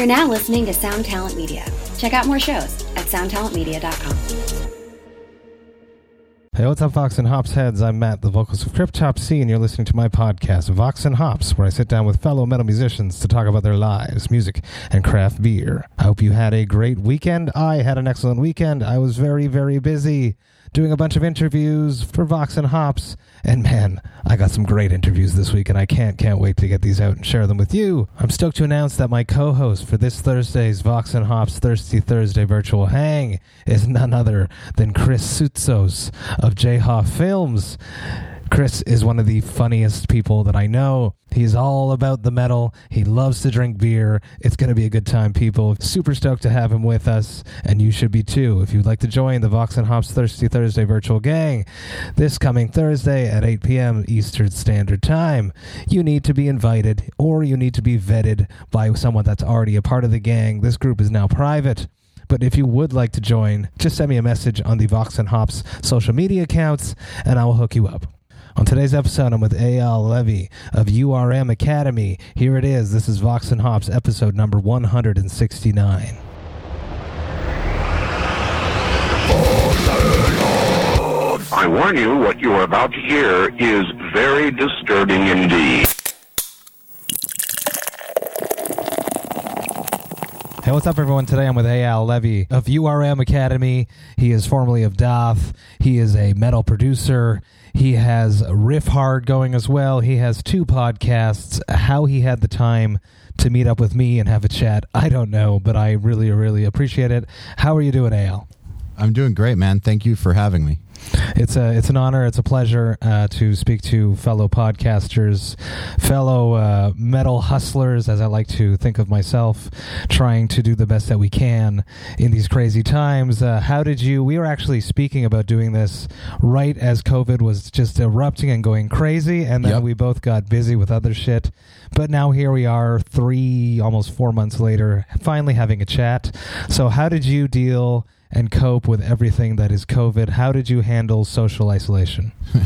You're now listening to Sound Talent Media. Check out more shows at soundtalentmedia.com. Hey, what's up, Vox and Hops heads? I'm Matt, the vocals of Cryptopsy, and you're listening to my podcast, Vox and Hops, where I sit down with fellow metal musicians to talk about their lives, music, and craft beer. I hope you had a great weekend. I had an excellent weekend. I was very, very busy doing a bunch of interviews for Vox and Hops. And man, I got some great interviews this week, and I can't can't wait to get these out and share them with you. I'm stoked to announce that my co-host for this Thursday's Vox and Hops Thirsty Thursday virtual hang is none other than Chris Soutsos of J-Hoff Films. Chris is one of the funniest people that I know. He's all about the metal. He loves to drink beer. It's going to be a good time, people. Super stoked to have him with us, and you should be too. If you'd like to join the Vox and Hops Thirsty Thursday virtual gang this coming Thursday at 8 p.m. Eastern Standard Time, you need to be invited or you need to be vetted by someone that's already a part of the gang. This group is now private. But if you would like to join, just send me a message on the Vox and Hops social media accounts, and I will hook you up. On today's episode, I'm with Eyal Levi of URM Academy. Here it is. This is Vox and Hops, episode number 169. I warn you, what you are about to hear is very disturbing indeed. Hey, what's up, everyone? Today I'm with Eyal Levi of URM Academy. He is formerly of Dååth. He is a metal producer. He has Riff Hard going as well. He has two podcasts. How he had the time to meet up with me and have a chat, I don't know, but I really, really appreciate it. How are you doing, Eyal? I'm doing great, man. Thank you for having me. It's a it's an honor. It's a pleasure uh, to speak to fellow podcasters, fellow uh, metal hustlers, as I like to think of myself, trying to do the best that we can in these crazy times. Uh, how did you? We were actually speaking about doing this right as COVID was just erupting and going crazy, and then Yep. we both got busy with other shit. But now here we are, three almost four months later, finally having a chat. So how did you deal? And cope with everything that is COVID. How did you handle social isolation?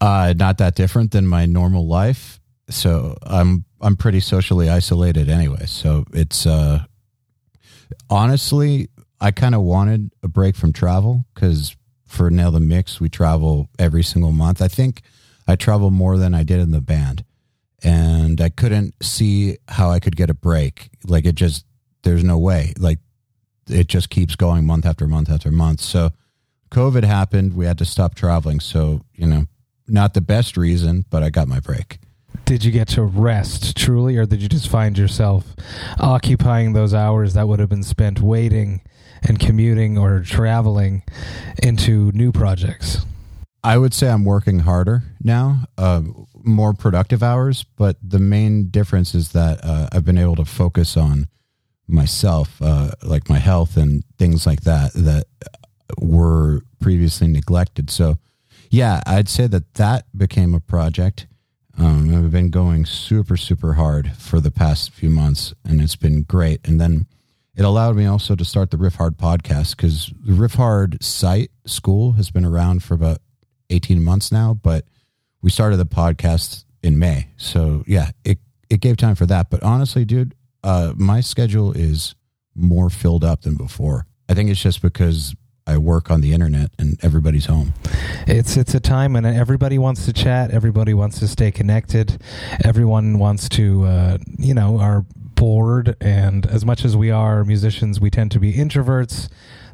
Uh, not that different than my normal life. So I'm I'm pretty socially isolated anyway. So it's uh, honestly, I kind of wanted a break from travel because for Nail the Mix, we travel every single month. I think I travel more than I did in the band, and I couldn't see how I could get a break. Like it just there's no way. Like it just keeps going month after month after month. So COVID happened. We had to stop traveling. So, you know, not the best reason, but I got my break. Did you get to rest truly, or did you just find yourself occupying those hours that would have been spent waiting and commuting or traveling into new projects? I would say I'm working harder now, uh, more productive hours, but the main difference is that uh, I've been able to focus on myself, uh, like my health and things like that, that were previously neglected. So, yeah, I'd say that that became a project. Um, I've been going super, super hard for the past few months, and it's been great. And then it allowed me also to start the Riff Hard podcast because the Riff Hard site school has been around for about 18 months now, but we started the podcast in May. So, yeah, it, it gave time for that. But honestly, dude, uh, my schedule is more filled up than before. I think it's just because I work on the internet and everybody's home. It's it's a time when everybody wants to chat, everybody wants to stay connected, everyone wants to uh, you know are bored, and as much as we are musicians, we tend to be introverts.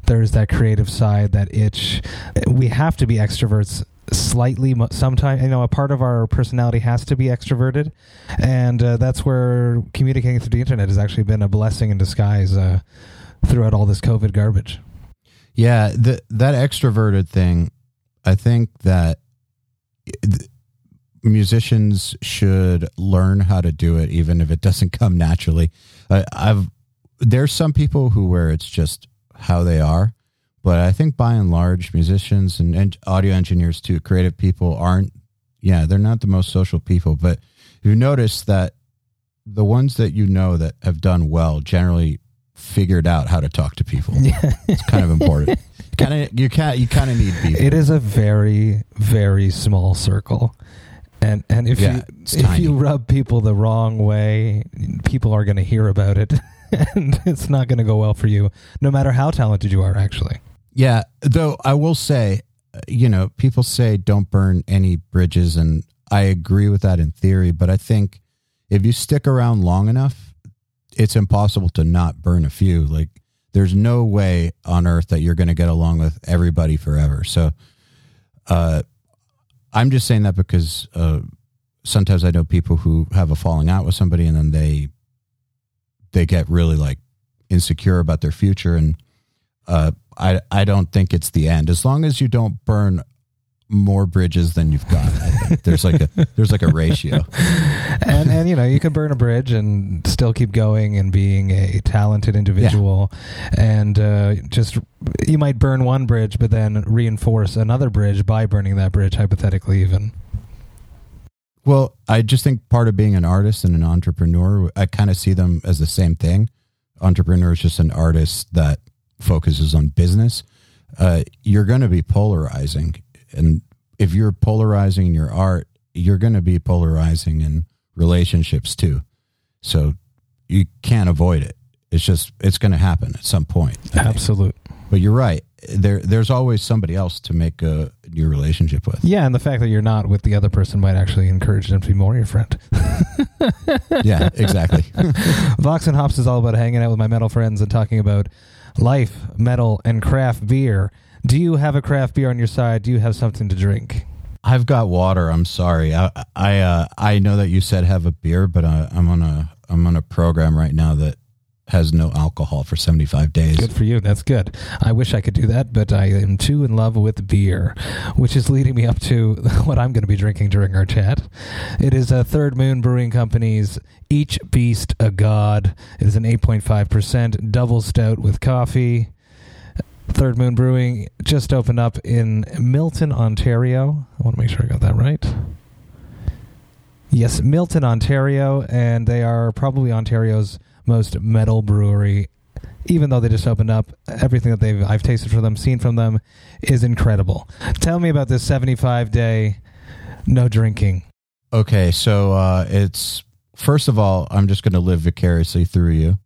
There's that creative side, that itch. We have to be extroverts slightly sometimes you know a part of our personality has to be extroverted and uh, that's where communicating through the internet has actually been a blessing in disguise uh, throughout all this covid garbage Yeah, the, that extroverted thing, I think that th- musicians should learn how to do it, even if it doesn't come naturally. I, I've there's some people who where it's just how they are, but I think by and large, musicians and, and audio engineers too, creative people aren't. Yeah, they're not the most social people, but you notice that the ones that you know that have done well generally figured out how to talk to people. Yeah. It's kind of important. kind of you can you kind of need people. It is a very, very small circle. And and if Yeah, you if tiny. you rub people the wrong way, people are going to hear about it, and it's not going to go well for you, no matter how talented you are. Actually, Yeah, though I will say, uh, you know, people say don't burn any bridges, and I agree with that in theory. But I think if you stick around long enough, it's impossible to not burn a few. Like, there's no way on earth that you're going to get along with everybody forever. So, uh, I'm just saying that because uh, sometimes I know people who have a falling out with somebody, and then they they get really like insecure about their future and uh, I I don't think it's the end. As long as you don't burn more bridges than you've got, I think there's like a there's like a ratio. and and you know you can burn a bridge and still keep going and being a talented individual, and uh, just you might burn one bridge, but then reinforce another bridge by burning that bridge, hypothetically even. Well, I just think part of being an artist and an entrepreneur, I kind of see them as the same thing. Entrepreneur is just an artist that focuses on business. Uh, you're going to be polarizing, and if you're polarizing in your art, you're going to be polarizing in relationships too. So you can't avoid it. It's just it's going to happen at some point. I think. Absolute. But you're right. There, there's always somebody else to make a new relationship with. Yeah, and the fact that you're not with the other person might actually encourage them to be more your friend. Yeah, exactly. Vox and Hops is all about hanging out with my metal friends and talking about life, metal, and craft beer. Do you have a craft beer on your side? Do you have something to drink? I've got water. I'm sorry. I I uh, I know that you said have a beer, but uh, I'm on a I'm on a program right now that has no alcohol for 75 days. Good for you. That's good. I wish I could do that, but I am too in love with beer, which is leading me up to what I'm going to be drinking during our chat. It is a Third Moon Brewing Company's Each Beast a God. It is an 8.5% double stout with coffee. Third Moon Brewing just opened up in Milton, Ontario. I want to make sure I got that right. Yes, Milton, Ontario, and they are probably Ontario's most metal brewery. Even though they just opened up, everything that they've I've tasted from them, seen from them, is incredible. Tell me about this seventy-five day no drinking. Okay, so uh, it's first of all, I'm just going to live vicariously through you.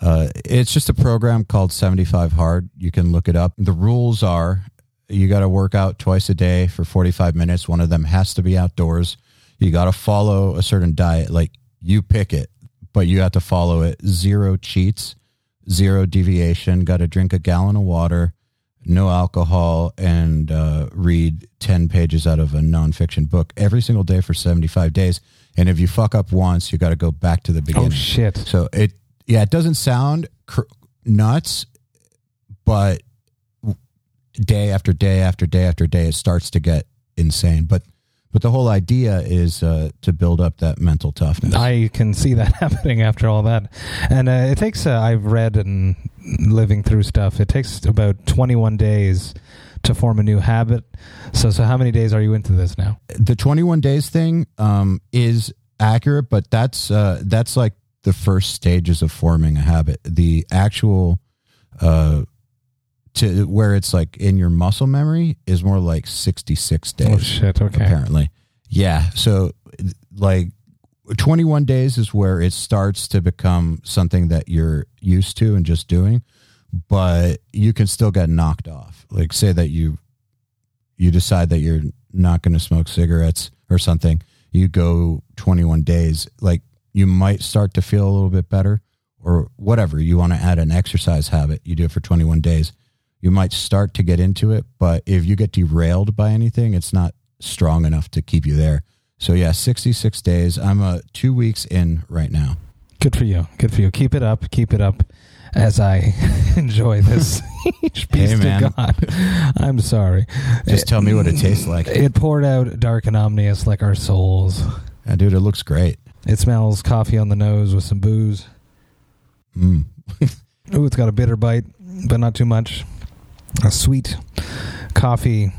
Uh, it's just a program called 75 Hard. You can look it up. The rules are you got to work out twice a day for 45 minutes. One of them has to be outdoors. You got to follow a certain diet. Like you pick it, but you have to follow it. Zero cheats, zero deviation. Got to drink a gallon of water, no alcohol, and uh, read 10 pages out of a nonfiction book every single day for 75 days. And if you fuck up once, you got to go back to the beginning. Oh shit! So it, yeah, it doesn't sound cr- nuts, but day after day after day after day, it starts to get insane. But but the whole idea is uh, to build up that mental toughness. I can see that happening after all that, and uh, it takes. Uh, I've read and living through stuff. It takes about twenty-one days to form a new habit. So, so how many days are you into this now? the 21 days thing um, is accurate, but that's uh, that's like the first stages of forming a habit. The actual uh, to where it's like in your muscle memory is more like 66 days. Oh shit! Okay. apparently. Yeah. So, like, 21 days is where it starts to become something that you're used to and just doing, but you can still get knocked off. Like, say that you you decide that you're not going to smoke cigarettes or something. You go 21 days, like you might start to feel a little bit better or whatever. You want to add an exercise habit, you do it for 21 days. You might start to get into it, but if you get derailed by anything, it's not strong enough to keep you there. So yeah, 66 days. I'm uh, 2 weeks in right now. Good for you. Good for you. Keep it up. Keep it up. As I enjoy this piece Hey, man. to God. I'm sorry. Just tell me what it tastes like. It poured out dark and ominous like our souls. Yeah, dude, it looks great. It smells coffee on the nose with some booze. Mm. Ooh, it's got a bitter bite, but not too much. A sweet coffee,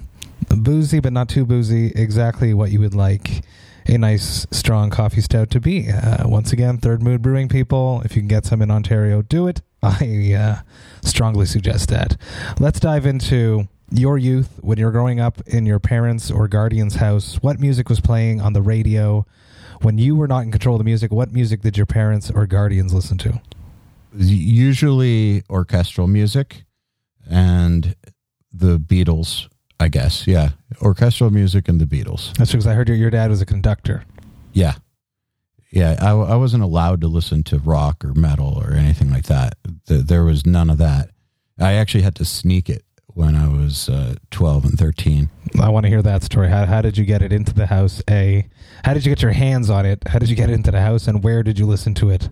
boozy but not too boozy. Exactly what you would like a nice, strong coffee stout to be. Uh, once again, Third Moon Brewing people, if you can get some in Ontario, do it. I uh, strongly suggest that. Let's dive into your youth when you're growing up in your parents' or guardian's house? What music was playing on the radio? When you were not in control of the music, what music did your parents or guardians listen to? Usually orchestral music and the Beatles, I guess. Yeah. Orchestral music and the Beatles. That's because I heard your, your dad was a conductor. Yeah. Yeah. I, I wasn't allowed to listen to rock or metal or anything like that. There was none of that. I actually had to sneak it when I was uh, 12 and 13. I want to hear that story. How, how did you get it into the house? A, how did you get your hands on it? How did you get it into the house? And where did you listen to it?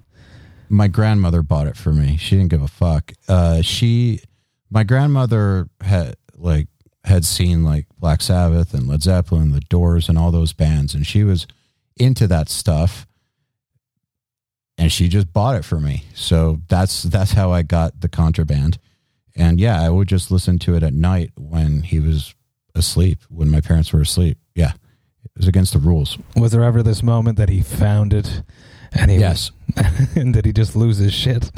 My grandmother bought it for me. She didn't give a fuck. Uh, she, my grandmother had like had seen like Black Sabbath and Led Zeppelin, The Doors, and all those bands, and she was into that stuff. And she just bought it for me. So that's that's how I got the contraband. And yeah, I would just listen to it at night when he was asleep, when my parents were asleep. Yeah. It was against the rules. Was there ever this moment that he found it and he Yes. and did he just lose his shit?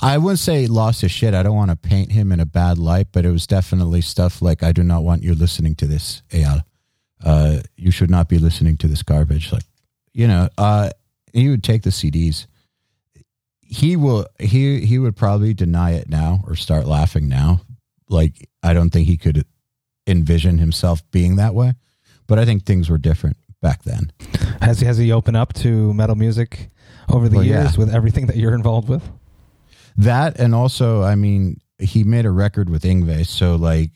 I wouldn't say he lost his shit. I don't want to paint him in a bad light, but it was definitely stuff like, I do not want you listening to this, Eyal. Uh, you should not be listening to this garbage. Like, you know, uh, he would take the CDs. He will, he, he would probably deny it now or start laughing now. Like, I don't think he could envision himself being that way, but I think things were different back then. Has he has he opened up to metal music over the Well, yeah. years with everything that you're involved with? That and also, I mean, he made a record with Yngwie, so like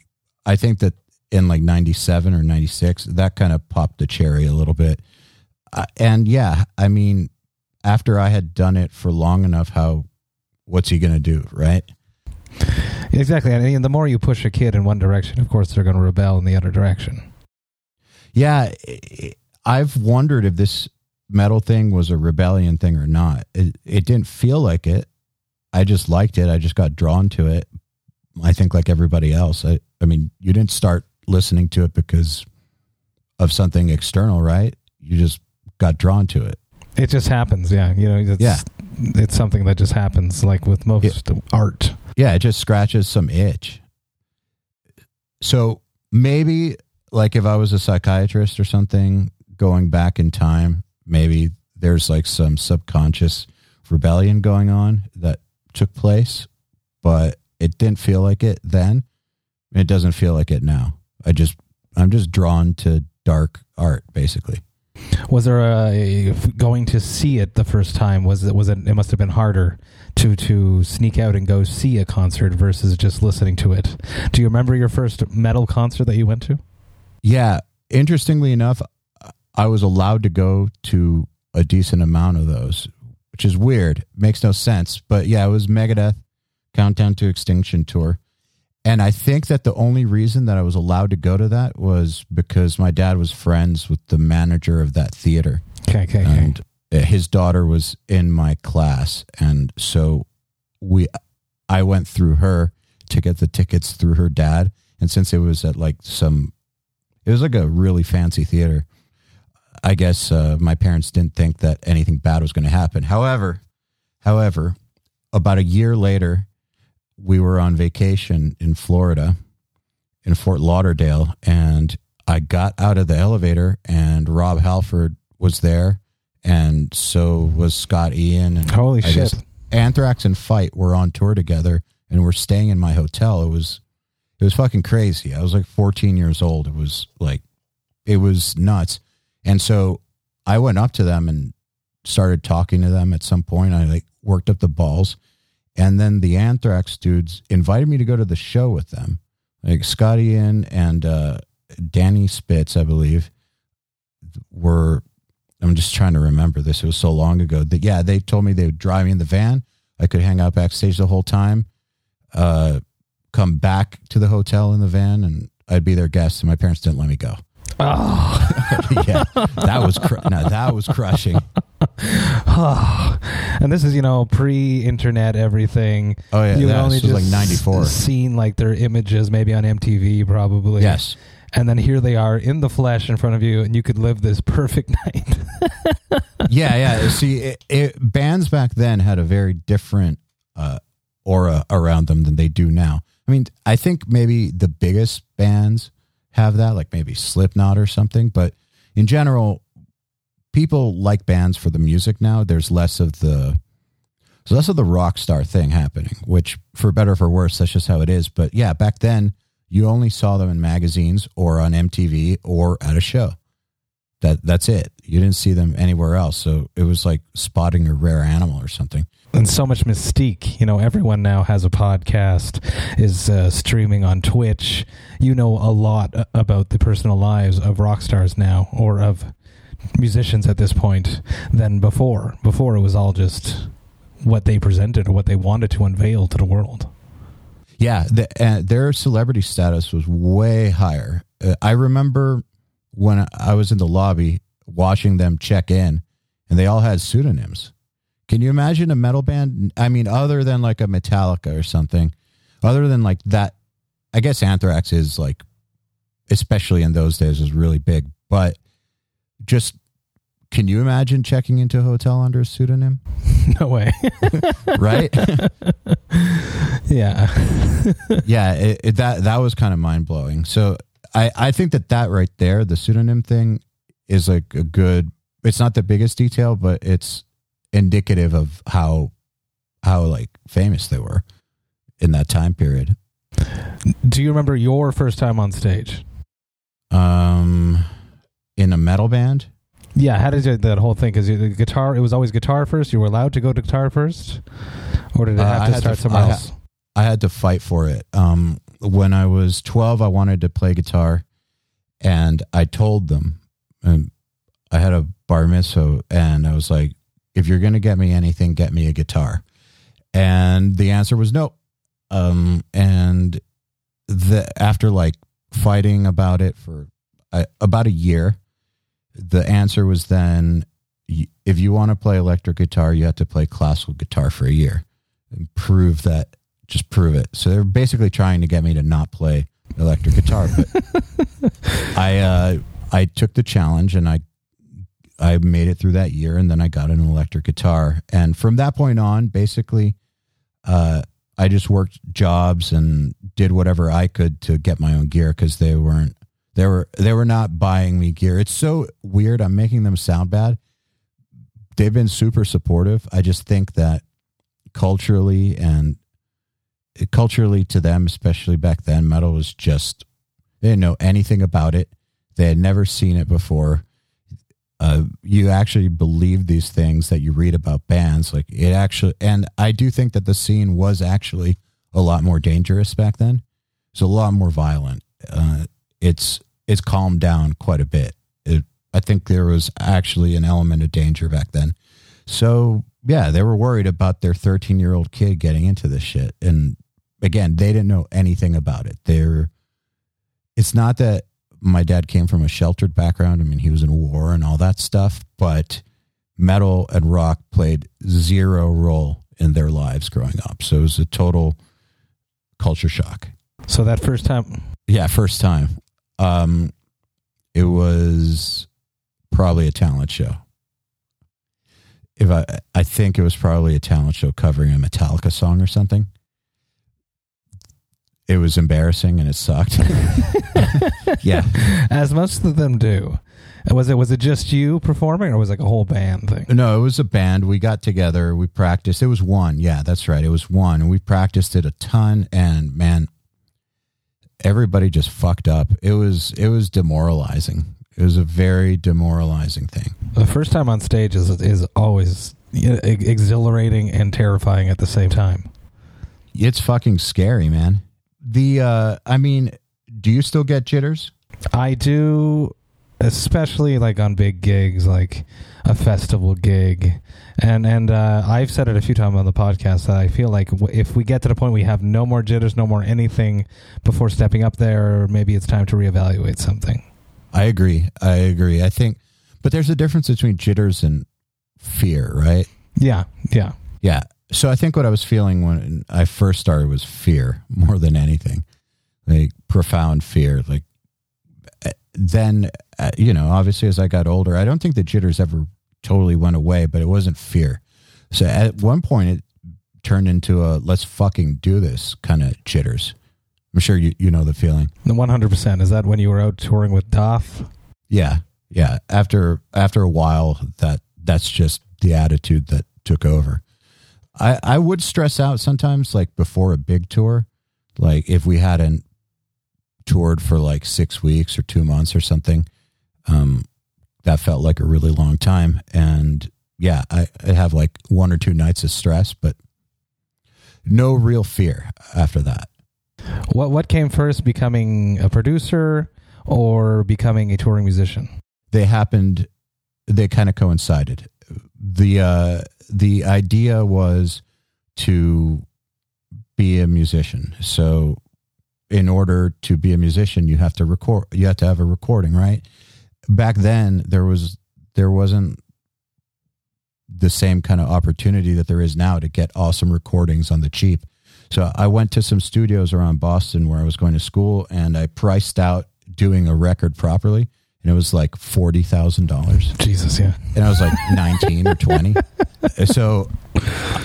I think that in like '97 or '96, that kind of popped the cherry a little bit. Uh, and yeah, I mean, after I had done it for long enough, how what's he gonna do, right? Exactly. And and the more you push a kid in one direction, of course they're going to rebel in the other direction. Yeah, i- i- I've wondered if this metal thing was a rebellion thing or not. It, it didn't feel like it. I just liked it. I just got drawn to it. I think like everybody else. I, I mean, you didn't start listening to it because of something external, right? You just got drawn to it. It just happens, yeah. You know, it's, Yeah. it's something that just happens, like with most art. Yeah, it just scratches some itch. So maybe like if I was a psychiatrist or something going back in time, maybe there's like some subconscious rebellion going on that took place, but it didn't feel like it then. It doesn't feel like it now. I just I'm just drawn to dark art basically. Was there a going to see it the first time? Was it was it? It must have been harder to to sneak out and go see a concert versus just listening to it. Do you remember your first metal concert that you went to? Yeah, interestingly enough, I was allowed to go to a decent amount of those, which is weird. Makes no sense, but yeah, it was Megadeth Countdown to Extinction tour. And I think that the only reason that I was allowed to go to that was because my dad was friends with the manager of that theater Okay, okay, okay. and uh, his daughter was in my class and so we i went through her to get the tickets through her dad and since it was at like some it was like a really fancy theater i guess uh, my parents didn't think that anything bad was going to happen however however about a year later we were on vacation in florida in fort lauderdale and i got out of the elevator and rob halford was there and so was Scott Ian and Holy I shit! Anthrax and Fight were on tour together and we're staying in my hotel. It was it was fucking crazy. I was like 14 years old. It was like it was nuts. And so I went up to them and started talking to them at some point. I like worked up the balls. And then the Anthrax dudes invited me to go to the show with them. Like Scott Ian and uh, Danny Spitz, I believe, were I'm just trying to remember this. It was so long ago that yeah, they told me they would drive me in the van. I could hang out backstage the whole time, uh, come back to the hotel in the van, and I'd be their guest. And my parents didn't let me go. Oh, yeah, that was cr- no, that was crushing. and this is you know pre-internet everything. Oh yeah, you that only was like '94. seen like their images maybe on MTV probably. Yes, and then here they are in the flesh in front of you, and you could live this perfect night. yeah, yeah. See, it, it, bands back then had a very different uh, aura around them than they do now. I mean, I think maybe the biggest bands have that, like maybe Slipknot or something. But in general, people like bands for the music now. There's less of the so less of the rock star thing happening, which for better or for worse, that's just how it is. But yeah, back then you only saw them in magazines or on MTV or at a show. That that's it. You didn't see them anywhere else. So it was like spotting a rare animal or something and so much mystique. You know, everyone now has a podcast, is uh, streaming on Twitch. You know a lot about the personal lives of rock stars now, or of musicians at this point, than before. Before it was all just what they presented or what they wanted to unveil to the world. Yeah, the, uh, their celebrity status was way higher. Uh, I remember when I was in the lobby watching them check in, and they all had pseudonyms can you imagine a metal band? I mean, other than like a Metallica or something, other than like that, I guess Anthrax is like, especially in those days, was really big. But just can you imagine checking into a hotel under a pseudonym? No way. right? yeah. yeah. It, it, that that was kind of mind blowing. So I I think that that right there, the pseudonym thing, is like a good. It's not the biggest detail, but it's indicative of how how like famous they were in that time period. Do you remember your first time on stage? Um, in a metal band. Yeah, how did you, that whole thing? Because the guitar, it was always guitar first. You were allowed to go to guitar first, or did it uh, have uh, to start to, somewhere I else? Ha- I had to fight for it. Um, when I was twelve, I wanted to play guitar, and I told them, and I had a bar mitzvah, and I was like, if you're going to get me anything, get me a guitar. And the answer was no. Um, and the after like fighting about it for uh, about a year, the answer was then if you want to play electric guitar, you have to play classical guitar for a year and prove that. Just prove it. So they're basically trying to get me to not play electric guitar, but I uh, I took the challenge and I I made it through that year, and then I got an electric guitar. And from that point on, basically, uh, I just worked jobs and did whatever I could to get my own gear because they weren't they were they were not buying me gear. It's so weird. I'm making them sound bad. They've been super supportive. I just think that culturally and culturally to them, especially back then, metal was just they didn't know anything about it. They had never seen it before uh, you actually believe these things that you read about bands. Like it actually, and I do think that the scene was actually a lot more dangerous back then. It's a lot more violent. Uh, it's it's calmed down quite a bit. It, I think there was actually an element of danger back then. So yeah, they were worried about their 13 year old kid getting into this shit. And again, they didn't know anything about it. They're, it's not that my dad came from a sheltered background. I mean, he was in war and all that stuff, but metal and rock played zero role in their lives growing up. So it was a total culture shock. So that first time, yeah, first time, um, it was probably a talent show. If I, I think it was probably a talent show covering a Metallica song or something it was embarrassing and it sucked. yeah, as most of them do. Was it was it just you performing, or was it like a whole band thing? No, it was a band. We got together, we practiced. It was one. Yeah, that's right. It was one, and we practiced it a ton. And man, everybody just fucked up. It was it was demoralizing. It was a very demoralizing thing. The first time on stage is is always exhilarating and terrifying at the same time. It's fucking scary, man the uh I mean, do you still get jitters? I do especially like on big gigs like a festival gig and and uh, I've said it a few times on the podcast that I feel like w- if we get to the point we have no more jitters, no more anything before stepping up there, maybe it's time to reevaluate something. I agree. I agree. I think, but there's a difference between jitters and fear, right? Yeah. Yeah. Yeah so I think what I was feeling when I first started was fear more than anything, like profound fear. Like eh, then, uh, you know, obviously as I got older, I don't think the jitters ever totally went away, but it wasn't fear. So at one point, it turned into a let's fucking do this kind of jitters, I'm sure you, you know the feeling. The One hundred percent. Is that when you were out touring with Dååth? Yeah, yeah. After after a while, that that's just the attitude that took over. I I would stress out sometimes, like before a big tour, like if we hadn't toured for like six weeks or two months or something. Um, that felt like a really long time, and yeah, I, I have like one or two nights of stress, but no real fear after that. What what came first, becoming a producer or becoming a touring musician? They happened. They kind of coincided. the uh, The idea was to be a musician. So, in order to be a musician, you have to record. You have to have a recording, right? Back then, there was there wasn't the same kind of opportunity that there is now to get awesome recordings on the cheap. So I went to some studios around Boston where I was going to school and I priced out doing a record properly and it was like forty thousand dollars. Jesus, yeah. And I was like nineteen or twenty. So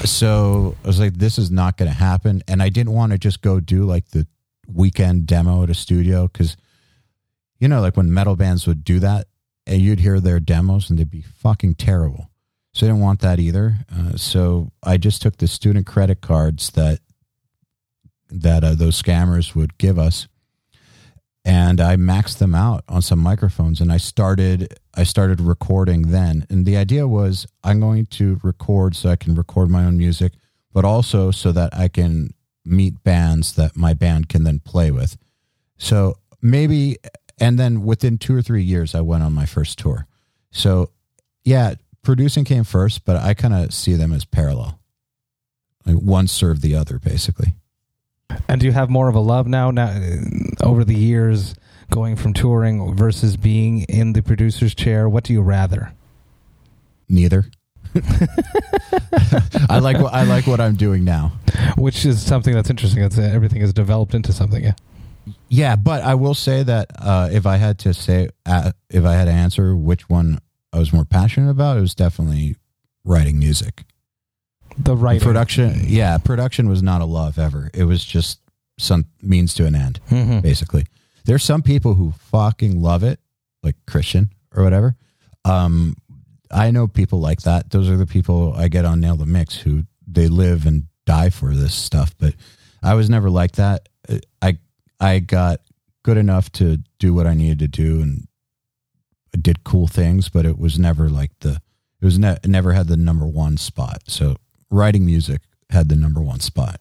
so I was like, this is not gonna happen. And I didn't want to just go do like the weekend demo at a studio because you know, like when metal bands would do that and you'd hear their demos and they'd be fucking terrible. So I didn't want that either. Uh, so I just took the student credit cards that that uh, those scammers would give us, and I maxed them out on some microphones. And I started I started recording then. And the idea was I'm going to record so I can record my own music, but also so that I can meet bands that my band can then play with. So maybe, and then within two or three years, I went on my first tour. So yeah, producing came first, but I kind of see them as parallel. Like one served the other, basically. And do you have more of a love now? Now, over the years, going from touring versus being in the producer's chair, what do you rather? Neither. I like what I like what I'm doing now, which is something that's interesting. It's, uh, everything is developed into something. Yeah. Yeah, but I will say that uh, if I had to say, uh, if I had to answer which one I was more passionate about, it was definitely writing music. The writing. production, yeah, production was not a love ever. It was just some means to an end, Mhm. basically. There's some people who fucking love it, like Christian or whatever. Um, I know people like that. Those are the people I get on Nail the Mix who they live and die for this stuff. But I was never like that. I I got good enough to do what I needed to do and did cool things, but it was never like the it was ne- never had the number one spot. So writing music had the number one spot.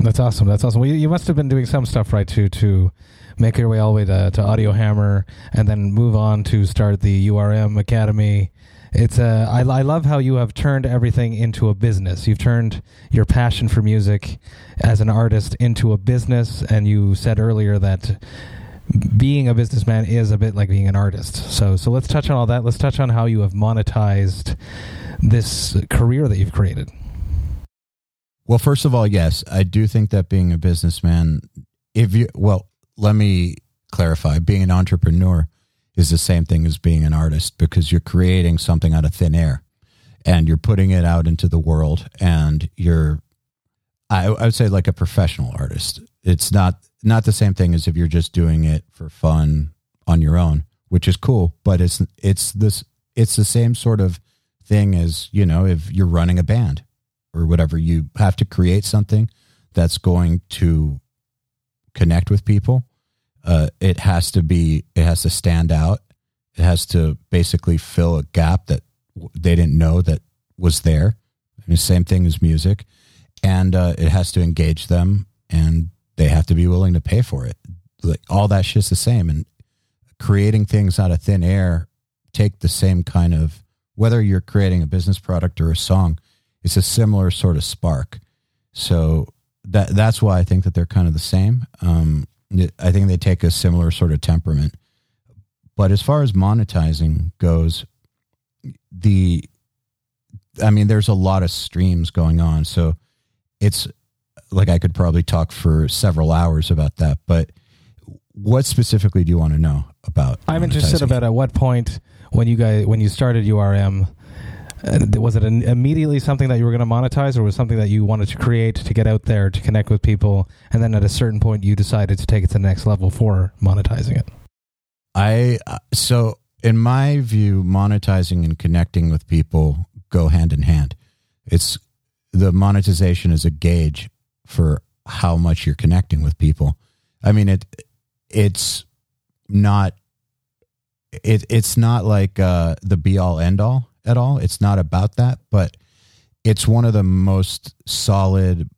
That's awesome. That's awesome. Well, you, you must have been doing some stuff right too to make your way all the way to, to AudioHammer and then move on to start the URM Academy. It's uh, I, I love how you have turned everything into a business. You've turned your passion for music as an artist into a business, and you said earlier that being a businessman is a bit like being an artist. So so let's touch on all that. Let's touch on how you have monetized this career that you've created. Well, first of all, yes, I do think that being a businessman, if you, well, let me clarify being an entrepreneur is the same thing as being an artist because you're creating something out of thin air and you're putting it out into the world and you're, I, I would say like a professional artist. It's not, not the same thing as if you're just doing it for fun on your own, which is cool, but it's, it's this, it's the same sort of thing as, you know, if you're running a band or whatever, you have to create something that's going to connect with people. Uh, it has to be, it has to stand out. It has to basically fill a gap that they didn't know that was there. The same thing as music. And uh, it has to engage them and they have to be willing to pay for it. Like all that shit's the same. And creating things out of thin air take the same kind of, whether you're creating a business product or a song, it's a similar sort of spark. So that that's why I think that they're kind of the same. Um, I think they take a similar sort of temperament. But as far as monetizing goes, the I mean, there's a lot of streams going on, so it's like I could probably talk for several hours about that. But what specifically do you want to know about? I'm interested about at what point when you guys when you started URM, Uh, was it an, immediately something that you were going to monetize, or was something that you wanted to create to get out there to connect with people, and then at a certain point you decided to take it to the next level for monetizing it? I uh, so in my view, monetizing and connecting with people go hand in hand. It's the monetization is a gauge for how much you're connecting with people. I mean it it's not it it's not like uh, the be all end all at all. It's not about that, but it's one of the most solid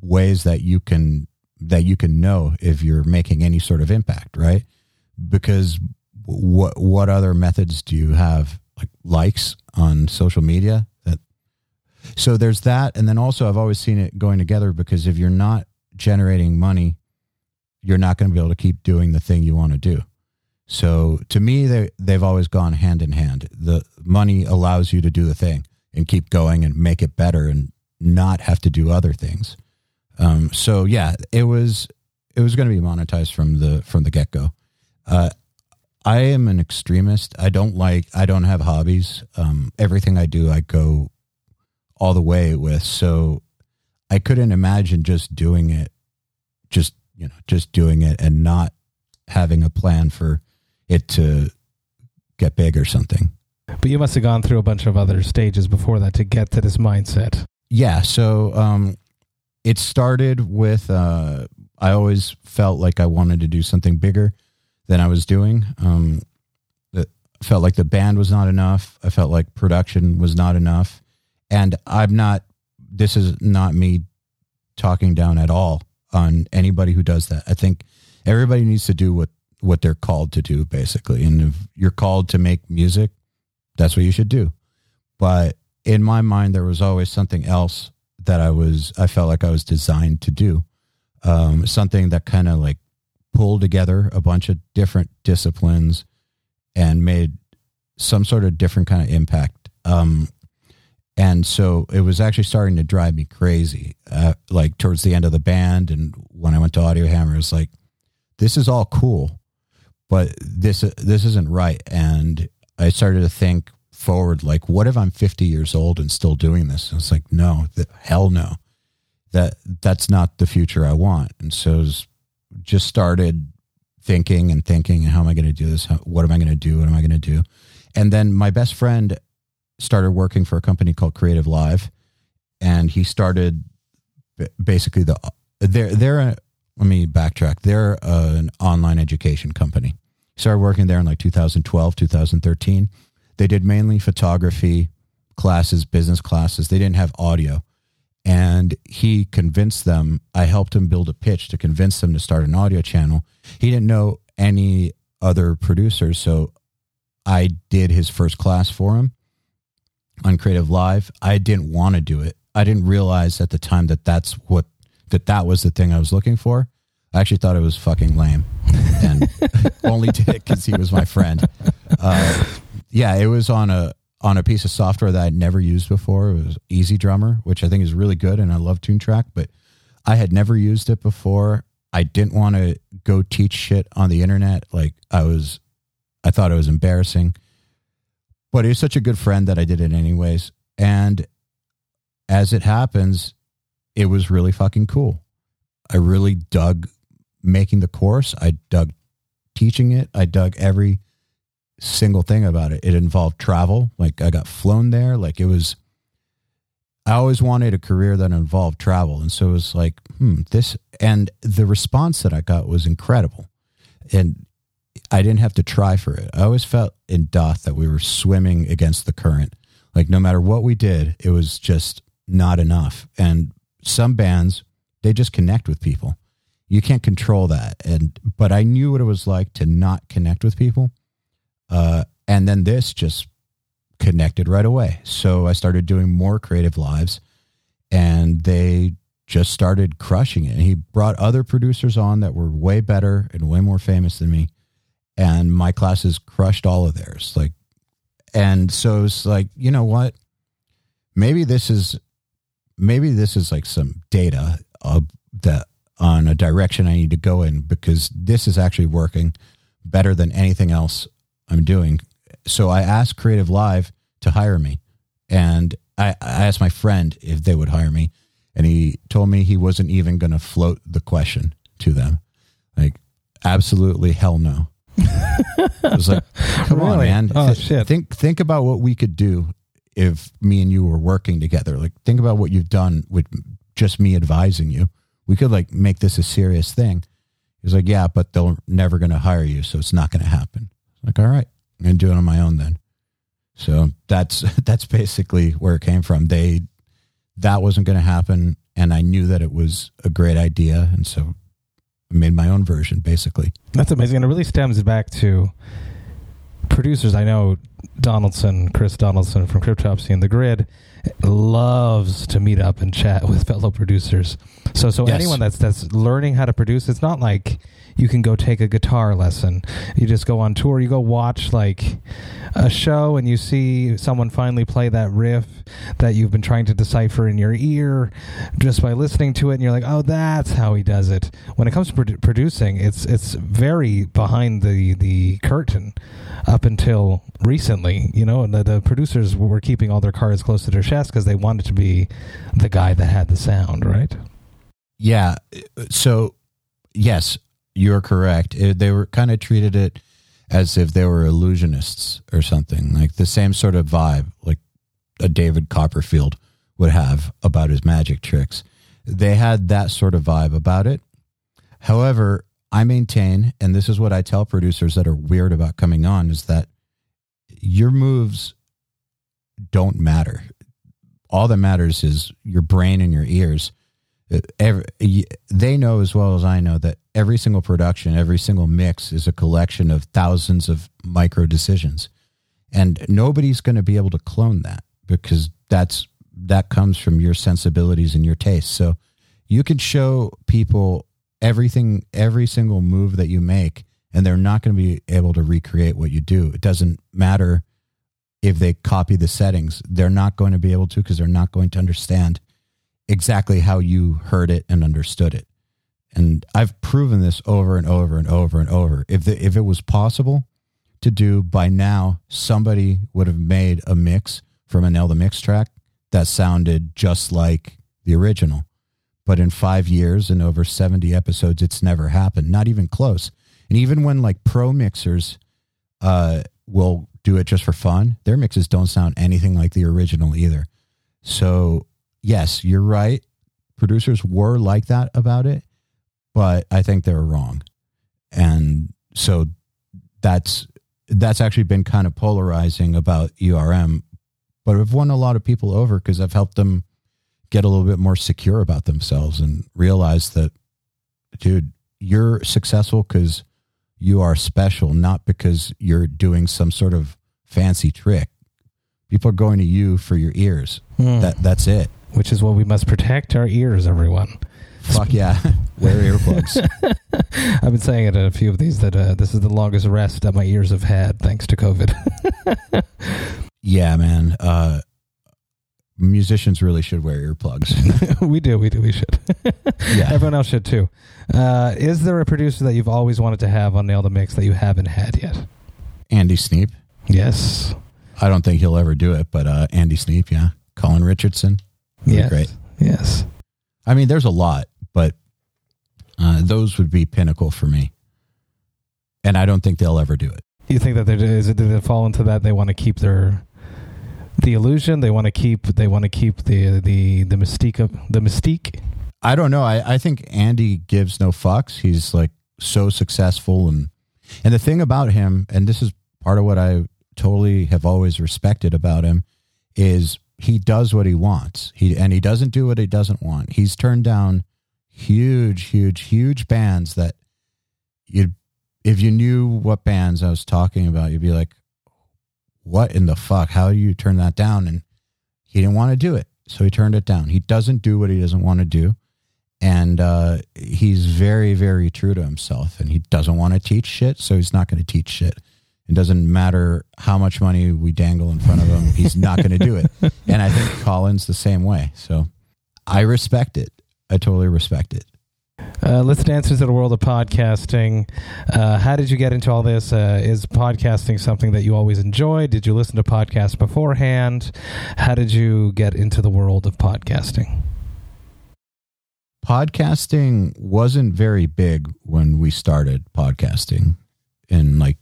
ways that you can that you can know if you're making any sort of impact, right? Because what what other methods do you have like likes on social media that so there's that and then also I've always seen it going together because if you're not generating money you're not going to be able to keep doing the thing you want to do. So to me, they they've always gone hand in hand. The money allows you to do the thing and keep going and make it better and not have to do other things. Um, so yeah, it was it was going to be monetized from the from the get go. Uh, I am an extremist. I don't like. I don't have hobbies. Um, everything I do, I go all the way with. So I couldn't imagine just doing it, just you know, just doing it and not having a plan for it to get big or something. But you must have gone through a bunch of other stages before that to get to this mindset. Yeah. So um, it started with uh, I always felt like I wanted to do something bigger than I was doing. Um, it felt like the band was not enough. I felt like production was not enough. And I'm not, this is not me talking down at all on anybody who does that. I think everybody needs to do what what they're called to do basically. And if you're called to make music, that's what you should do. But in my mind there was always something else that I was I felt like I was designed to do. Um, something that kind of like pulled together a bunch of different disciplines and made some sort of different kind of impact. Um, and so it was actually starting to drive me crazy. Uh, like towards the end of the band, and when I went to Audiohammer, it was like, this is all cool, but this this isn't right. And I started to think forward, like, what if I'm 50 years old and still doing this? And it's like, no, the, hell no, that that's not the future I want. And so just started thinking and thinking, how am I going to do this? How, what am I going to do? What am I going to do? And then my best friend started working for a company called CreativeLive, and he started basically the they're they're let me backtrack. They're a, an online education company. Started working there in like 2012, 2013. They did mainly photography classes, business classes. They didn't have audio. And he convinced them, I helped him build a pitch to convince them to start an audio channel. He didn't know any other producers. So I did his first class for him on CreativeLive. I didn't want to do it. I didn't realize at the time that that's what that that was the thing I was looking for. I actually thought it was fucking lame, and only did it because he was my friend. Uh, yeah, it was on a on a piece of software that I'd never used before. It was EZdrummer, which I think is really good, and I love Toontrack, but I had never used it before. I didn't want to go teach shit on the internet. Like I was, I thought it was embarrassing. But he was such a good friend that I did it anyways. And as it happens, it was really fucking cool. I really dug making the course. I dug teaching it. I dug every single thing about it. It involved travel. Like I got flown there. Like it was, I always wanted a career that involved travel. And so it was like, hmm, this, and the response that I got was incredible. And I didn't have to try for it. I always felt in Dååth that we were swimming against the current. Like no matter what we did, it was just not enough. And some bands, they just connect with people. You can't control that. And but I knew what it was like to not connect with people. Uh, and then this just connected right away. So I started doing more creative lives, and they just started crushing it. And he brought other producers on that were way better and way more famous than me and my classes crushed all of theirs. Like, and so it's like, you know what? Maybe this is, maybe this is like some data of that on a direction I need to go in because this is actually working better than anything else I'm doing. So I asked CreativeLive to hire me And I, I asked my friend if they would hire me, and he told me he wasn't even going to float the question to them. Like, absolutely hell no. I was like, come on, man. Oh, Th- shit. Think think about what we could do if me and you were working together. Like, think about what you've done with just me advising you. We could like make this a serious thing. He was like, yeah, but they're never going to hire you, so it's not going to happen. Like, all right, I'm going to do it on my own then. So that's that's basically where it came from. They that wasn't going to happen, and I knew that it was a great idea, and so I made my own version, basically. That's amazing. And it really stems back to producers. I know Donaldson, Chris Donaldson from Cryptopsy and The Grid loves to meet up and chat with fellow producers. So so Yes. anyone that's that's learning how to produce, it's not like you can go take a guitar lesson. You just go on tour, you go watch like a show and you see someone finally play that riff that you've been trying to decipher in your ear just by listening to it and you're like, "Oh, that's how he does it." When it comes to produ- producing, it's it's very behind the the curtain up until recently, you know, the, the producers were keeping all their cards close to their because they wanted to be the guy that had the sound, right? Yeah. So, yes, you're correct. It, they were kind of treated it as if they were illusionists or something, like the same sort of vibe, like a David Copperfield would have about his magic tricks. They had that sort of vibe about it. However, I maintain, and this is what I tell producers that are weird about coming on, is that your moves don't matter. All that matters is your brain and your ears. Uh, Every, they know as well as I know that every single production, every single mix is a collection of thousands of micro decisions, and nobody's going to be able to clone that because that's that comes from your sensibilities and your tastes. So you can show people everything, every single move that you make, and they're not going to be able to recreate what you do. It doesn't matter if they copy the settings, they're not going to be able to because they're not going to understand exactly how you heard it and understood it. And I've proven this over and over and over and over. If the, if it was possible to do by now, somebody would have made a mix from Nail the Mix track that sounded just like the original. But in five years and over 70 episodes, it's never happened, not even close. And even when like pro mixers uh, will do it just for fun, their mixes don't sound anything like the original either. So, yes, you're right. Producers were like that about it, but I think they were wrong. And so that's that's actually been kind of polarizing about URM, but I've won a lot of people over because I've helped them get a little bit more secure about themselves and realize that, dude, you're successful because you are special, not because you're doing some sort of fancy trick. People are going to you for your ears. That that's it. Which is what we must protect our ears, everyone. Fuck yeah, wear earplugs. I've been saying it at a few of these that uh, this is the longest rest that my ears have had thanks to COVID. yeah, man. Uh, musicians really should wear earplugs. we do, we do, we should. Yeah. Everyone else should too. Uh, is there a producer that you've always wanted to have on Nail the Mix that you haven't had yet? Andy Sneap. Yes. I don't think he'll ever do it, but uh, Andy Sneap, yeah. Colin Richardson. Yes. great. Yes. I mean, there's a lot, but uh, those would be pinnacle for me. And I don't think they'll ever do it. You think that they're, is it did they fall into that they want to keep their the illusion they want to keep they want to keep the the the mystique of the mystique I don't know. I, I think Andy gives no fucks. He's like so successful and and the thing about him, and this is part of what I totally have always respected about him, is he does what he wants. He and he doesn't do what he doesn't want. He's turned down huge, huge, huge bands that you if you knew what bands I was talking about, you'd be like, What in the fuck? How do you turn that down? And he didn't want to do it. So he turned it down. He doesn't do what he doesn't want to do and uh, he's very very true to himself and he doesn't want to teach shit so he's not going to teach shit it doesn't matter how much money we dangle in front of him he's not going to do it and i think colin's the same way so i respect it i totally respect it Uh, let's dance into the world of podcasting. Uh, how did you get into all this? Uh, is podcasting something that you always enjoyed? Did you listen to podcasts beforehand? How did you get into the world of podcasting? Podcasting wasn't very big when we started podcasting. In like,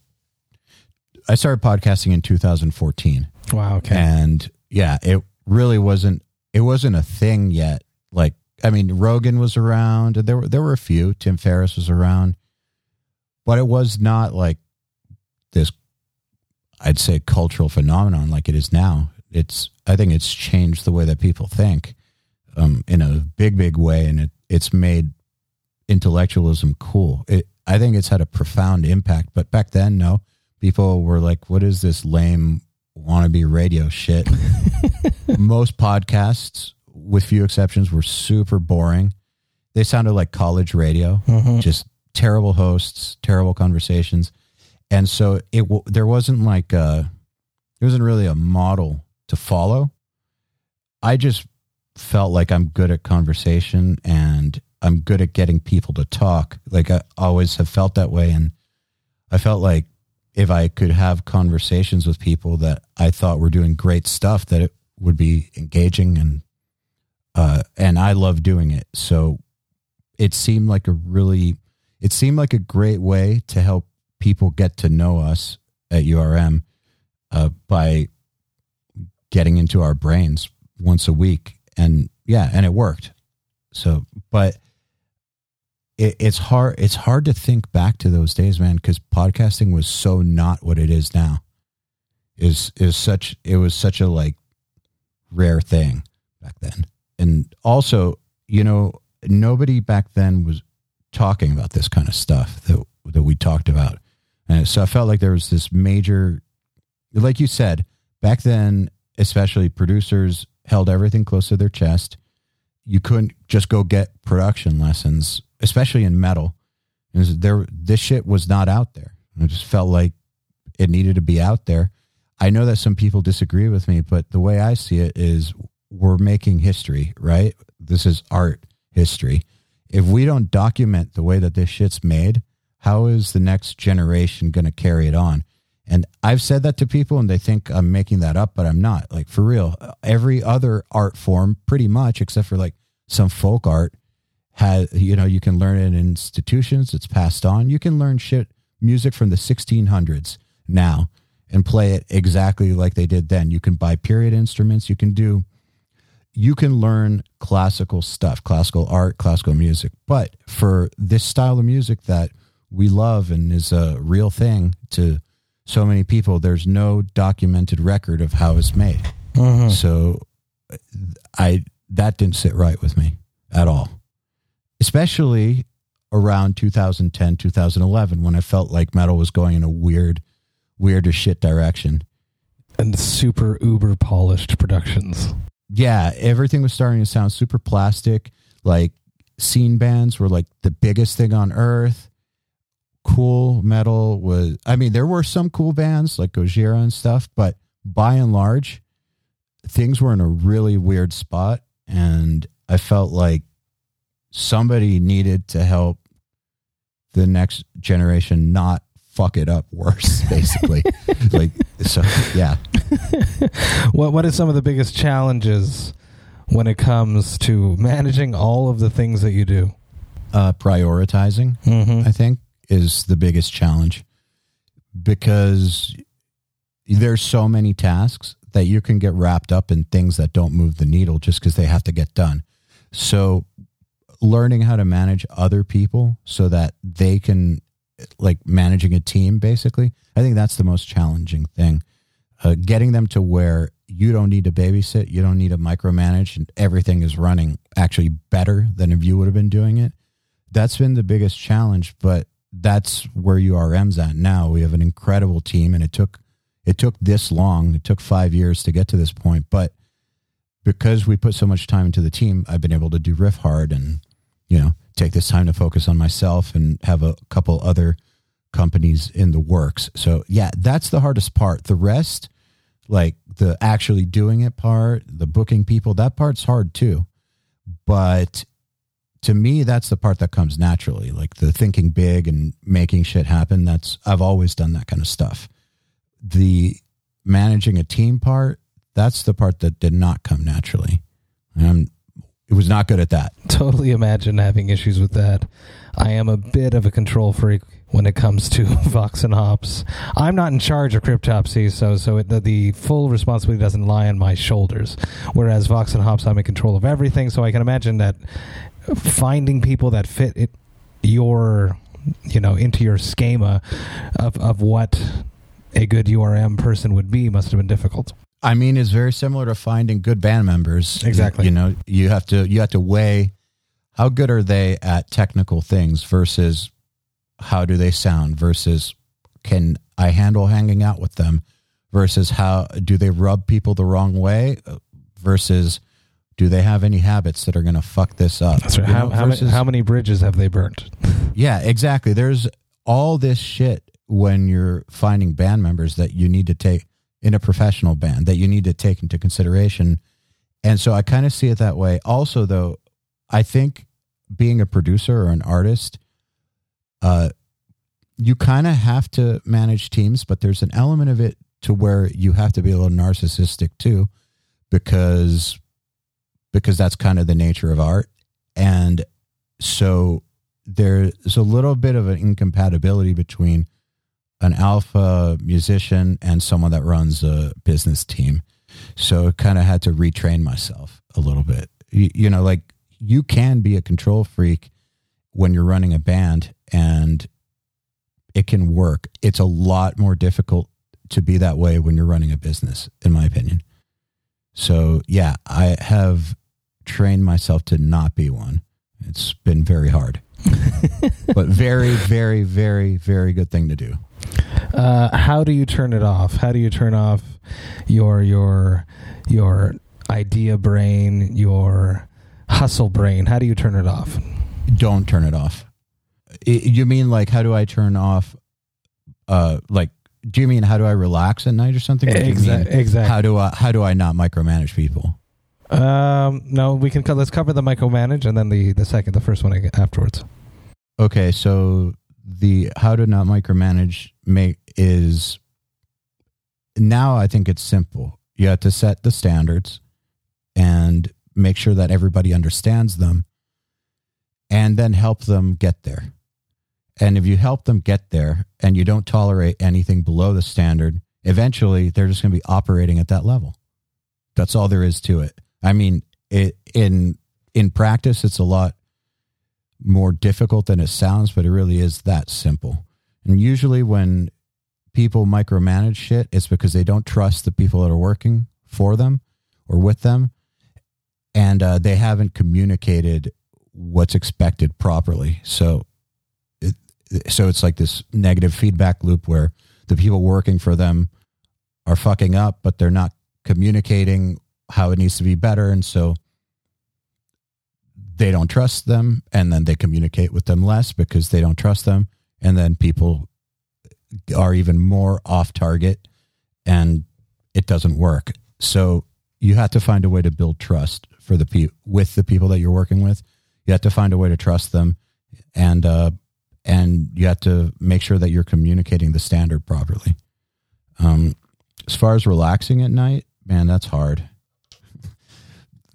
I started podcasting in 2014. Wow. Okay. And yeah, it really wasn't. It wasn't a thing yet. Like I mean, Rogan was around. There were there were a few. Tim Ferriss was around, but it was not like this. I'd say cultural phenomenon like it is now. It's I think it's changed the way that people think um, in a big big way, and it it's made intellectualism cool. It I think it's had a profound impact. But back then, no, people were like, "What is this lame wannabe radio shit?" Most podcasts with few exceptions, were super boring. They sounded like college radio, mm-hmm. just terrible hosts, terrible conversations, and so it there wasn't like a, there wasn't really a model to follow. I just felt like I'm good at conversation and I'm good at getting people to talk. Like I always have felt that way, and I felt like if I could have conversations with people that I thought were doing great stuff, that it would be engaging and uh, and I love doing it. So it seemed like a really, it seemed like a great way to help people get to know us at URM uh, by getting into our brains once a week, and yeah, and it worked. So, but it, it's hard. It's hard to think back to those days, man, because podcasting was so not what it is now. Is is such it was such a like rare thing back then and also, you know, nobody back then was talking about this kind of stuff that that we talked about. And so I felt like there was this major like you said, back then, especially producers held everything close to their chest. You couldn't just go get production lessons, especially in metal. And there this shit was not out there. I just felt like it needed to be out there. I know that some people disagree with me, but the way I see it is we're making history, right? This is art history. If we don't document the way that this shit's made, how is the next generation going to carry it on? And I've said that to people and they think I'm making that up, but I'm not. Like for real, every other art form, pretty much, except for like some folk art, has, you know, you can learn it in institutions, it's passed on. You can learn shit, music from the 1600s now and play it exactly like they did then. You can buy period instruments, you can do you can learn classical stuff, classical art, classical music. But for this style of music that we love and is a real thing to so many people, there's no documented record of how it's made. Mm-hmm. So I that didn't sit right with me at all. Especially around 2010, 2011 when I felt like metal was going in a weird weird as shit direction. And super uber polished productions yeah, everything was starting to sound super plastic. Like scene bands were like the biggest thing on earth. Cool metal was, I mean, there were some cool bands like Gojira and stuff, but by and large, things were in a really weird spot. And I felt like somebody needed to help the next generation not fuck it up worse, basically. like, so, yeah. What What are some of the biggest challenges when it comes to managing all of the things that you do? Uh, prioritizing, mm-hmm. I think, is the biggest challenge because there's so many tasks that you can get wrapped up in things that don't move the needle just because they have to get done. So, learning how to manage other people so that they can like managing a team basically i think that's the most challenging thing uh, getting them to where you don't need to babysit you don't need to micromanage and everything is running actually better than if you would have been doing it that's been the biggest challenge but that's where urm's at now we have an incredible team and it took it took this long it took five years to get to this point but because we put so much time into the team i've been able to do Riffhard and you know take this time to focus on myself and have a couple other companies in the works. So yeah, that's the hardest part. The rest, like the actually doing it part, the booking people, that part's hard too. But to me, that's the part that comes naturally, like the thinking big and making shit happen. That's I've always done that kind of stuff. The managing a team part, that's the part that did not come naturally. And I'm it was not good at that. Totally imagine having issues with that. I am a bit of a control freak when it comes to Vox and Hops. I'm not in charge of Cryptopsy, so so it, the, the full responsibility doesn't lie on my shoulders. Whereas Vox and Hops, I'm in control of everything. So I can imagine that finding people that fit it, your you know into your schema of of what a good URM person would be must have been difficult. I mean, it's very similar to finding good band members. Exactly. You know, you have to you have to weigh how good are they at technical things versus how do they sound versus can I handle hanging out with them versus how do they rub people the wrong way versus do they have any habits that are going to fuck this up? That's right. How, know, how, many, how many bridges have they burnt? yeah, exactly. There's all this shit when you're finding band members that you need to take in a professional band that you need to take into consideration. And so I kind of see it that way. Also, though, I think being a producer or an artist, uh, you kind of have to manage teams, but there's an element of it to where you have to be a little narcissistic too, because because that's kind of the nature of art. And so there's a little bit of an incompatibility between an alpha musician and someone that runs a business team. So I kind of had to retrain myself a little bit. You, you know, like you can be a control freak when you're running a band and it can work. It's a lot more difficult to be that way when you're running a business, in my opinion. So, yeah, I have trained myself to not be one. It's been very hard, but very, very, very, very good thing to do. Uh, how do you turn it off? How do you turn off your your your idea brain, your hustle brain? How do you turn it off? Don't turn it off. You mean like how do I turn off? Uh, like, do you mean how do I relax at night or something? Or do you Exac- mean exactly. How do I how do I not micromanage people? Um, no, we can co- let's cover the micromanage and then the the second, the first one afterwards. Okay, so the how to not micromanage make is now I think it's simple. You have to set the standards and make sure that everybody understands them and then help them get there. And if you help them get there and you don't tolerate anything below the standard, eventually they're just going to be operating at that level. That's all there is to it. I mean, it, in in practice, it's a lot more difficult than it sounds, but it really is that simple. And usually, when people micromanage shit, it's because they don't trust the people that are working for them or with them, and uh, they haven't communicated what's expected properly. So, so it's like this negative feedback loop where the people working for them are fucking up, but they're not communicating how it needs to be better, and so they don't trust them and then they communicate with them less because they don't trust them. And then people are even more off target and it doesn't work. So you have to find a way to build trust for the pe- with the people that you're working with. You have to find a way to trust them. And uh and you have to make sure that you're communicating the standard properly. Um as far as relaxing at night man that's hard.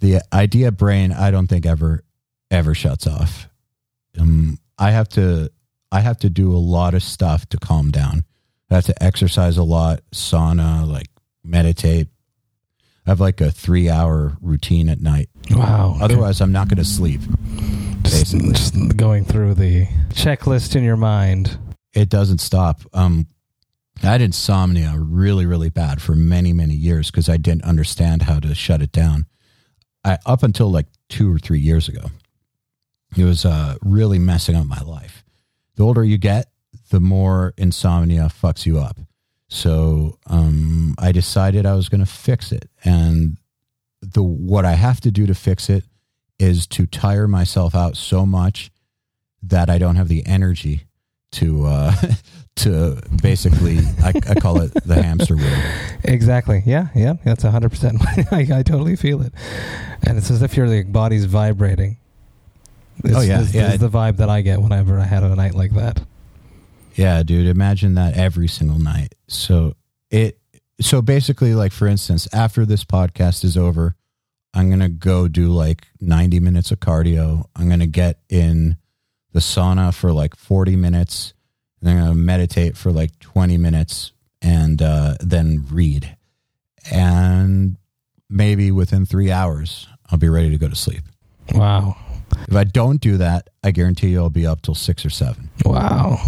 The idea brain i don't think ever ever shuts off. Um i have to i have to do a lot of stuff to calm down. I have to exercise a lot sauna like meditate. I have like a three hour routine at night. Wow. otherwise i'm not going to sleep just, basically. just going through the checklist in your mind. it doesn't stop. Um, I had insomnia really, really bad for many, many years because I didn't understand how to shut it down. I up until like two or three years ago, it was uh, really messing up my life. The older you get, the more insomnia fucks you up. So um, I decided I was going to fix it, and the what I have to do to fix it is to tire myself out so much that I don't have the energy to uh, to basically I, I call it the hamster wheel. Exactly. Yeah. Yeah. That's hundred percent. I I totally feel it, and it's as if your like, body's vibrating. Is, Oh, yeah, yeah. is the vibe that I get whenever I had a night like that. Yeah, dude, imagine that every single night. So it so basically like for instance, after this podcast is over, I'm going to go do like 90 minutes of cardio. I'm going to get in the sauna for like 40 minutes. And I'm going to meditate for like 20 minutes and uh, then read. And maybe within 3 hours, I'll be ready to go to sleep. Wow. If I don't do that, I guarantee you I'll be up till 6 or 7. Wow.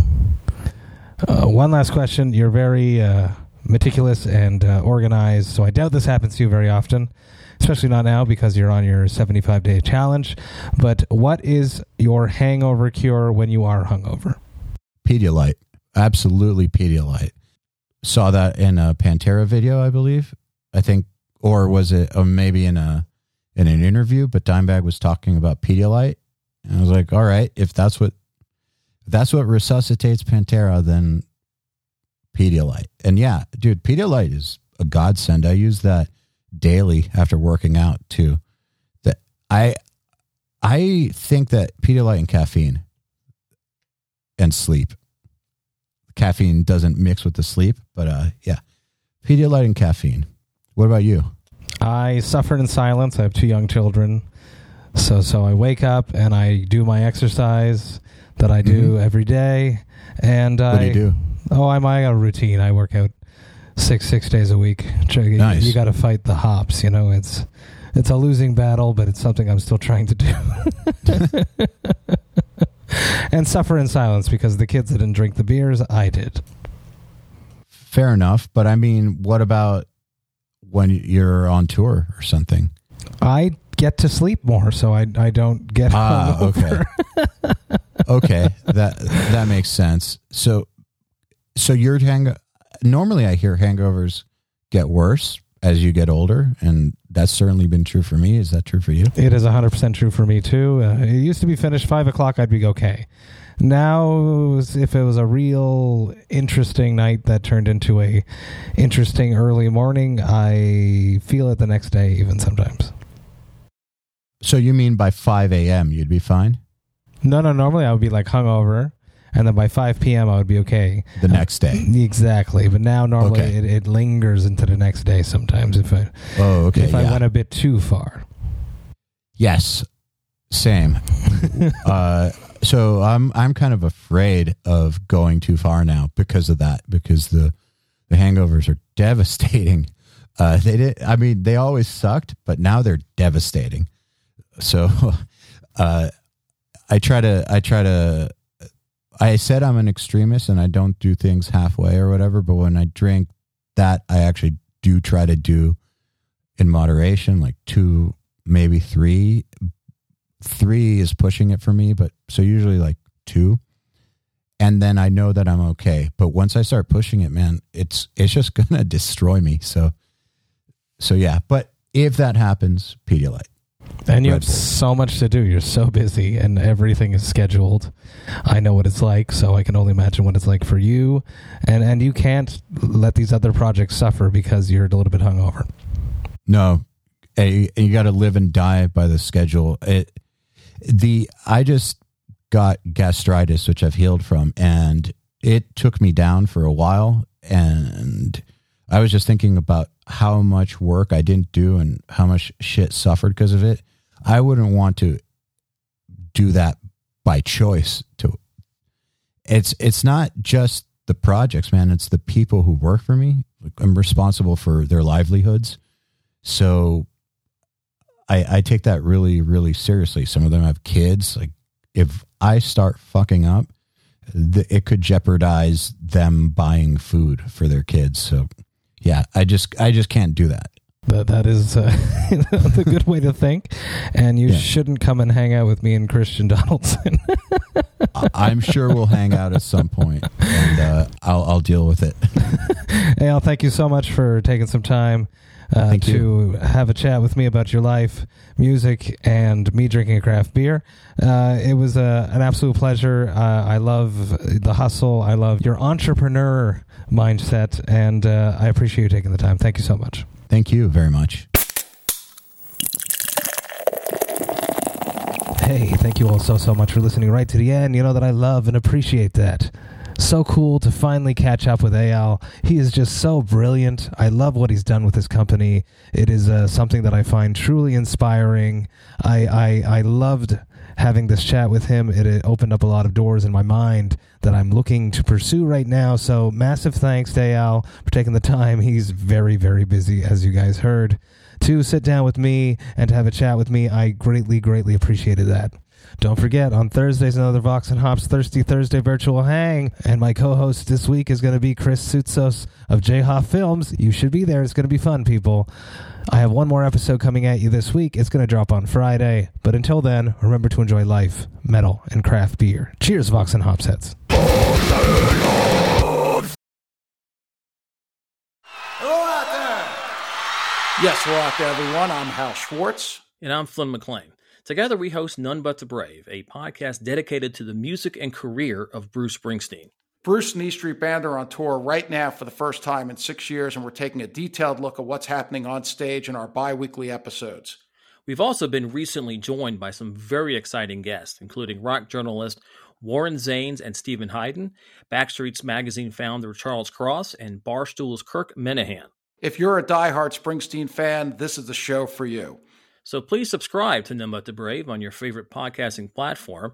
Uh, one last question. You're very uh, meticulous and uh, organized, so I doubt this happens to you very often, especially not now because you're on your 75 day challenge. But what is your hangover cure when you are hungover? Pedialyte. Absolutely Pedialyte. Saw that in a Pantera video, I believe. I think, or was it uh, maybe in a in an interview? But Dimebag was talking about Pedialyte, and I was like, all right, if that's what that's what resuscitates Pantera, then Pedialyte. And yeah, dude, Pedialyte is a godsend. I use that daily after working out too. That I I think that Pedialyte and caffeine and sleep. Caffeine doesn't mix with the sleep, but uh yeah. Pedialyte and caffeine. What about you? I suffered in silence. I have two young children. So so I wake up and I do my exercise that I do every day. And Mm-hmm. What I, do you do? Oh, I'm I got a routine. I work out six six days a week. Try- you- Nice. You, got to fight the hops. You know, it's it's a losing battle, but it's something I'm still trying to do. and suffer in silence because the kids didn't drink the beers. I did. Fair enough, but I mean, what about when you're on tour or something? I get to sleep more, so I I don't get Ah, okay. okay, that that makes sense. So so your hang normally I hear hangovers get worse as you get older and that's certainly been true for me. Is that true for you? It is 100% true for me, too. Uh, it used to be finished 5 o'clock, I'd be okay. Now, if it was a real interesting night that turned into a interesting early morning, I feel it the next day, even sometimes. So you mean by 5 a.m. you'd be fine No, no, normally I would be like hungover, and then by 5 p.m. I would be okay. the next day? Exactly. But now, normally, Okay. it, it lingers into the next day sometimes if I, Oh, okay. if I went a bit too far. Yes, same. uh, so I'm I'm kind of afraid of going too far now because of that. Because the the hangovers are devastating. Uh, they did. I mean, they always sucked, but now they're devastating. So, uh, I try to I try to. I said I'm an extremist and I don't do things halfway or whatever. But when I drink, that I actually do try to do in moderation, like two, maybe three. Three is pushing it for me, but so usually like two. And then I know that I'm okay. But once I start pushing it, man, it's it's just gonna destroy me. So so yeah. But if that happens, Pedialyte. And you Red have Bull. so much to do. You're so busy, and everything is scheduled. I know what it's like, so I can only imagine what it's like for you. And and you can't let these other projects suffer because you're a little bit hungover. No, and you got to live and die by the schedule. It, the I just got gastritis, which I've healed from, and it took me down for a while. And I was just thinking about how much work I didn't do and how much shit suffered because of it. I wouldn't want to do that by choice. To it's it's not just the projects, man. It's the people who work for me. I'm responsible for their livelihoods. So I, I take that really, really seriously. Some of them have kids. Like if I start fucking up, the, it could jeopardize them buying food for their kids. So yeah, I just, I just can't do that. That that is uh, the good way to think. And you Yeah. shouldn't come and hang out with me and Christian Donaldson. I'm sure we'll hang out at some point and uh, I'll, I'll deal with it. hey, Eyal, thank you so much for taking some time. Uh, to have a chat with me about your life, music, and me drinking a craft beer. Uh, it was uh, an absolute pleasure. Uh, I love the hustle. I love your entrepreneur mindset, and uh, I appreciate you taking the time. Thank you so much. Thank you very much. Hey, thank you all so, so much for listening right to the end. You know that I love and appreciate that. So cool to finally catch up with Eyal. He is just so brilliant. I love what he's done with his company. It is uh, something that I find truly inspiring. I, I, I loved having this chat with him. It, opened up a lot of doors in my mind that I'm looking to pursue right now. So, massive thanks to Eyal for taking the time. He's very, very busy, as you guys heard, to sit down with me and to have a chat with me. I greatly, greatly appreciated that. Don't forget, on Thursdays, another Vox and Hops Thirsty Thursday virtual hang. And my co host this week is going to be Chris Soutsos of J Films. You should be there. It's going to be fun, people. I have one more episode coming at you this week. It's going to drop on Friday. But until then, remember to enjoy life, metal, and craft beer. Cheers, Vox and Hops heads. Hello out there. Yes, hello out there, everyone. I'm Hal Schwartz. And I'm Flynn McLean. Together, we host None But the Brave, a podcast dedicated to the music and career of Bruce Springsteen. Bruce and E Street Band are on tour right now for the first time in six years, and we're taking a detailed look at what's happening on stage in our bi weekly episodes. We've also been recently joined by some very exciting guests, including rock journalist Warren Zanes and Steven Hyden, Backstreet's magazine founder Charles Cross, and Barstool's Kirk Minihane. If you're a diehard Springsteen fan, this is the show for you. So please subscribe to None But the Brave on your favorite podcasting platform,